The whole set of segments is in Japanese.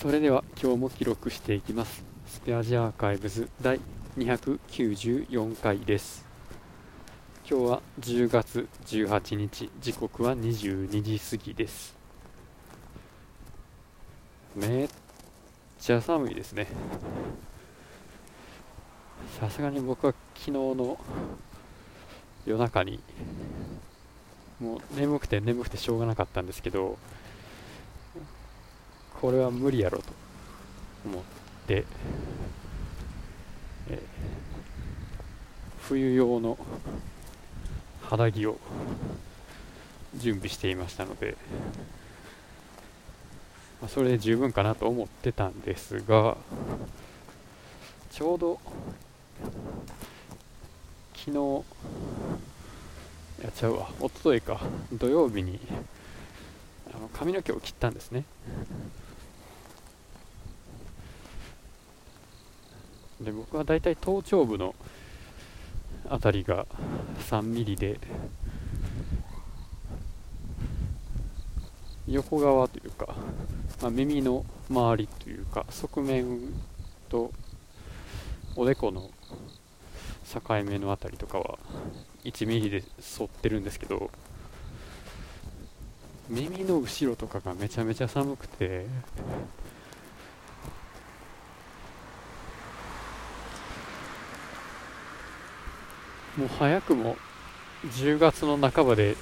それでは今日も記録していきます。スペアジアーカイブズ第294回です。今日は10月18日。時刻は22時過ぎです。めっちゃ寒いですね。さすがに僕は昨日の夜中にもう眠くて眠くてしょうがなかったんですけどこれは無理やろと思って、えー、冬用の肌着を準備していましたので、まあ、それで十分かなと思ってたんですがちょうど昨日やっちゃうわ一昨日か土曜日にあの髪の毛を切ったんですね。で僕はだいたい頭頂部の辺りが3ミリで横側というか、まあ、耳の周りというか側面とおでこの境目の辺りとかは1ミリで沿ってるんですけど耳の後ろとかがめちゃめちゃ寒くてもう早くも10月の半ばで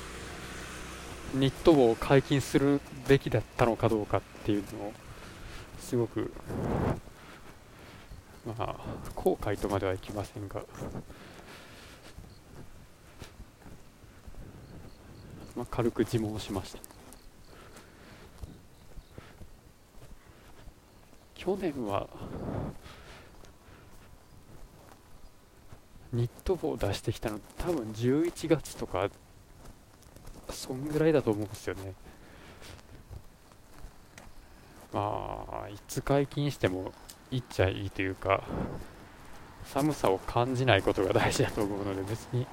ニット帽を解禁するべきだったのかどうかっていうのをすごくまあ後悔とまではいきませんが、まあ、軽く自問しました。去年はニット帽出してきたの多分11月とかそんぐらいだと思うんですよね。まあいつ解禁してもいっちゃいいというか寒さを感じないことが大事だと思うので別に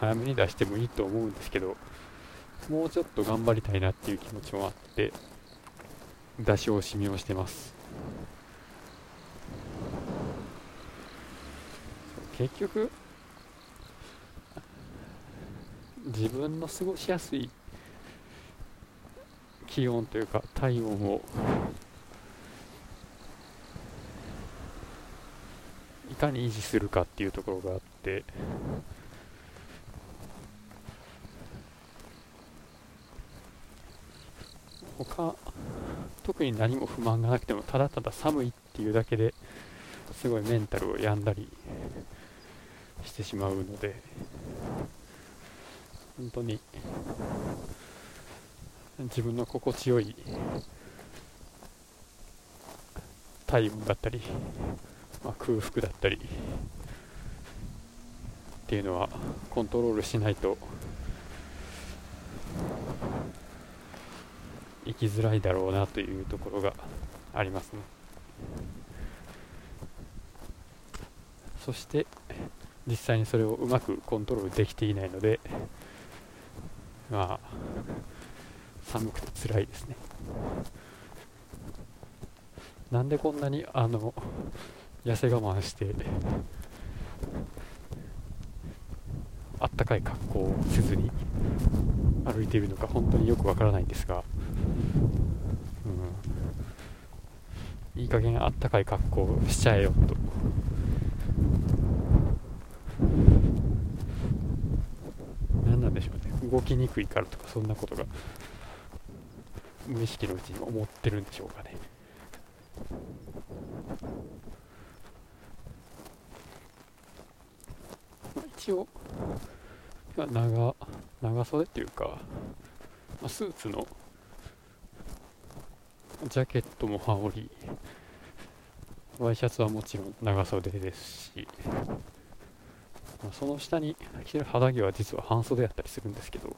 早めに出してもいいと思うんですけどもうちょっと頑張りたいなっていう気持ちもあって出し惜しみをしてます。結局自分の過ごしやすい気温というか体温をいかに維持するかっていうところがあって他特に何も不満がなくてもただただ寒いっていうだけですごいメンタルを病んだりしてしまうので本当に自分の心地よい体温だったり、まあ、空腹だったりっていうのはコントロールしないと生きづらいだろうなというところがありますね。そして実際にそれをうまくコントロールできていないのでまあ寒くて辛いですね。なんでこんなにあの痩せ我慢してあったかい格好をせずに歩いているのか本当によくわからないんですが、うん、いい加減あったかい格好をしちゃえよと動きにくいからとかそんなことが無意識のうちに思ってるんでしょうかね。まあ、一応長長袖っていうか、まあ、スーツのジャケットも羽織ワイシャツはもちろん長袖ですしその下に着てる肌着は実は半袖やったりするんですけど。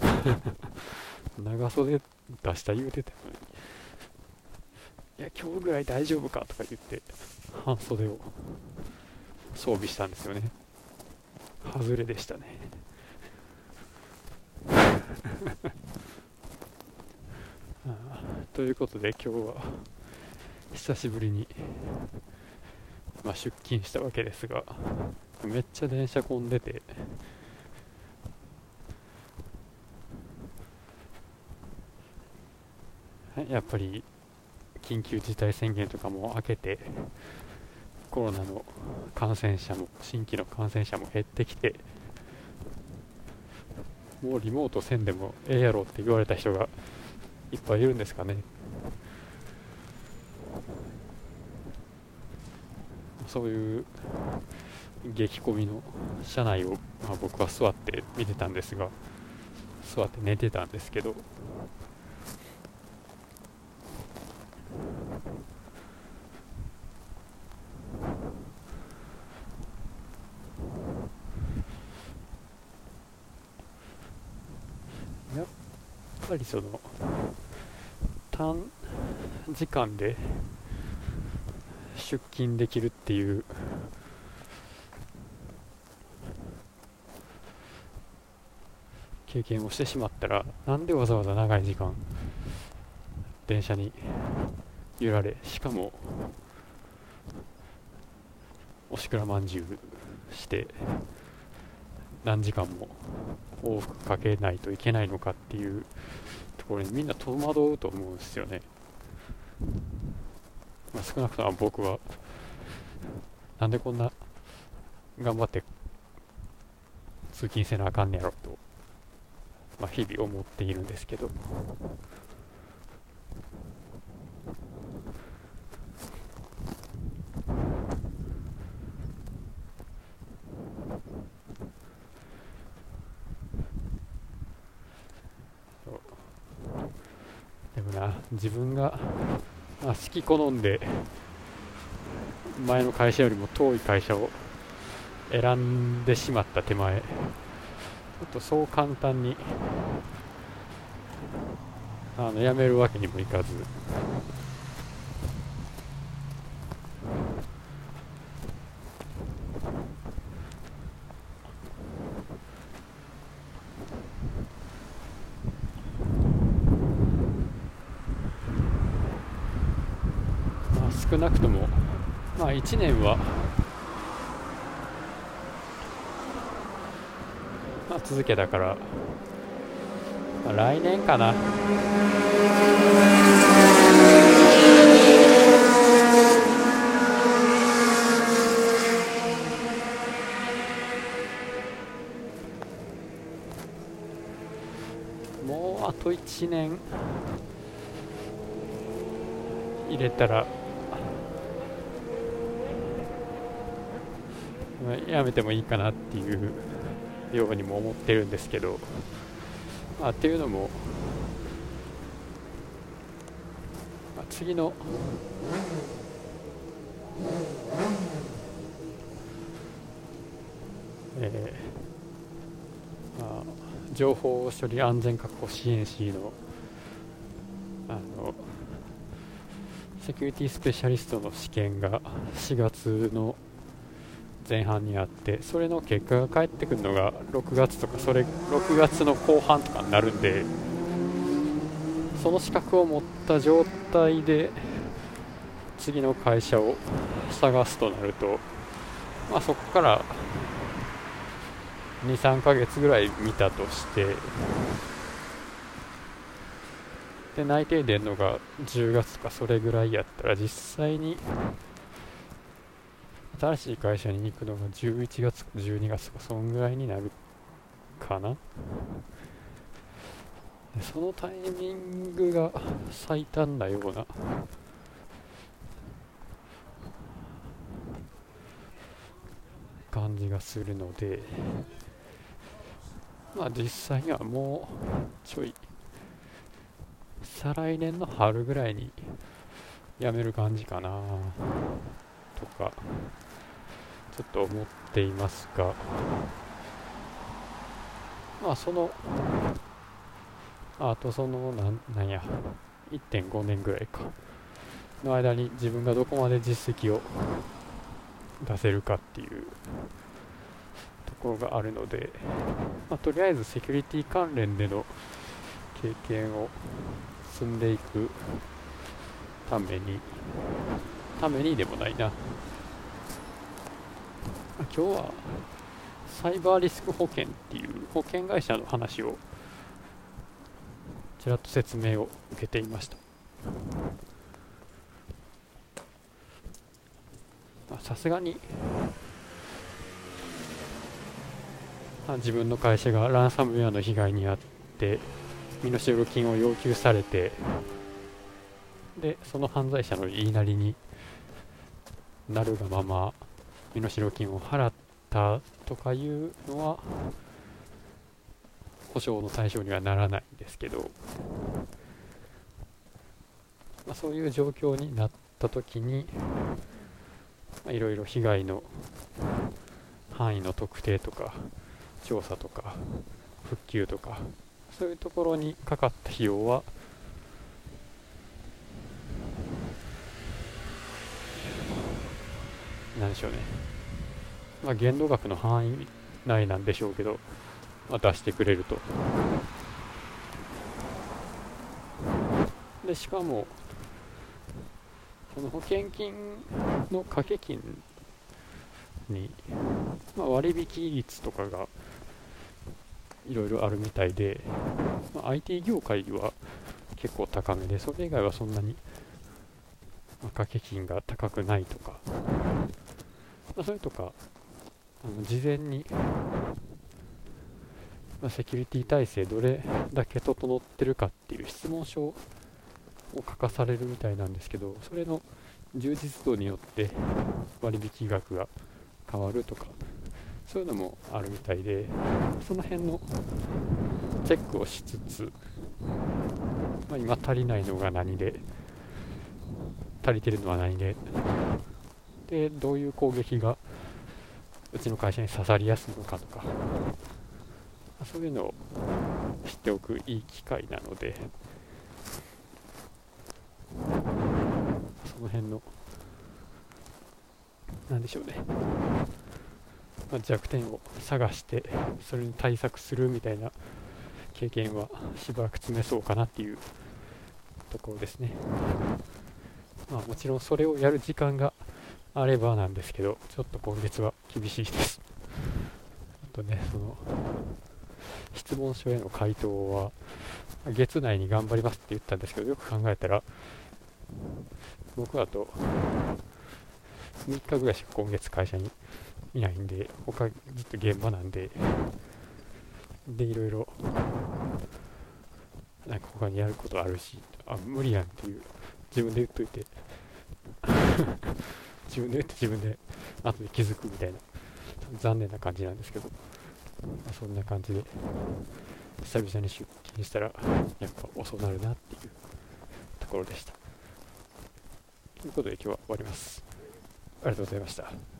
長袖出した言うてたのに。いや今日ぐらい大丈夫かとか言って半袖を装備したんですよね。外れでしたね。ということで今日は久しぶりに、まあ、出勤したわけですが。めっちゃ電車混んでて。やっぱり緊急事態宣言とかも明けてコロナの感染者も新規の感染者も減ってきてもうリモートせんでもええやろって言われた人がいっぱいいるんですかね。そういう激混みの車内を、まあ、僕は座って見てたんですが座って寝てたんですけどやっぱりその短時間で出勤できるっていう経験をしてしまったらなんでわざわざ長い時間電車に揺られしかもおしくらまんじゅうして何時間も往復かけないといけないのかっていうところにみんな戸惑うと思うんですよね、まあ、少なくとも僕はなんでこんな頑張って通勤せなあかんねやろと、まあ、日々思っているんですけど。でもな自分が、まあ、好き好んで前の会社よりも遠い会社を選んでしまった手前。ょっとそう簡単にあの辞めるわけにもいかず。少なくともまあ1年は、まあ、続けたから、まあ、来年かな。もうあと1年。入れたら。まあやめてもいいかなっていう。ようにも思ってるんですけど、まあ、っていうのも、まあ、次のえーまあ、情報処理安全確保支援士のあのセキュリティスペシャリストの試験が4月の前半にあってそれの結果が返ってくるのが6月とかそれ6月の後半とかになるんでその資格を持った状態で次の会社を探すとなると、まあ、そこから23ヶ月ぐらい見たとしてで内定出るのが10月とかそれぐらいやったら実際に新しい会社に行くのが11月か12月かそんぐらいになるかな。そのタイミングが最短なような。感じがするので。まあ実際にはもうちょい再来年の春ぐらいに辞める感じかなとか。と思っていますが。まあそのあとそのなんなんや1.5年ぐらいか。の間に自分がどこまで実績を出せるかっていうところがあるので、まあ、とりあえずセキュリティ関連での経験を進んでいくためにためにでもないな。今日はサイバーリスク保険っていう保険会社の話をちらっと説明を受けていました。さすがに自分の会社がランサムウェアの被害に遭って身代金を要求されてでその犯罪者の言いなりになるがまま身代金を払ったとかいうのは保証の対象にはならないんですけど、まあ、そういう状況になった時にいろいろ被害の範囲の特定とか調査とか復旧とかそういうところにかかった費用は何でしょうね。まあ限度額の範囲内なんでしょうけど、まあ、出してくれると。でしかもその保険金の掛け金に、まあ、割引率とかがいろいろあるみたいで、まあ、IT 業界は結構高めでそれ以外はそんなに、まあ、掛け金が高くないとか、まあ、それとかあの事前に、まあ、セキュリティ体制どれだけ整ってるかっていう質問書を書かされるみたいなんですけどそれの充実度によって割引額が変わるとかそういうのもあるみたいでその辺のチェックをしつつ、まあ、今足りないのが何で足りてるのは何ででどういう攻撃がうちの会社に刺さりやすいのかとかそういうのを知っておくいい機会なのでその辺の何でしょうねまあ、弱点を探してそれに対策するみたいな経験はしばらく積めそうかなっていうところですね。まあもちろんそれをやる時間があればなんですけど、ちょっと今月は厳しいです。あとね、その、質問書への回答は、月内に頑張りますって言ったんですけど、よく考えたら、僕だと、3日ぐらいしか今月会社にいないんで、他ずっと現場なんで、で、いろいろ、なんか他にやることあるし、あ、無理やんっていう、自分で言っといて、自分で言って自分で後で気づくみたいな、残念な感じなんですけど、まあ、そんな感じで、久々に出勤したら、やっぱ遅なるなっていうところでした。ということで今日は終わります。ありがとうございました。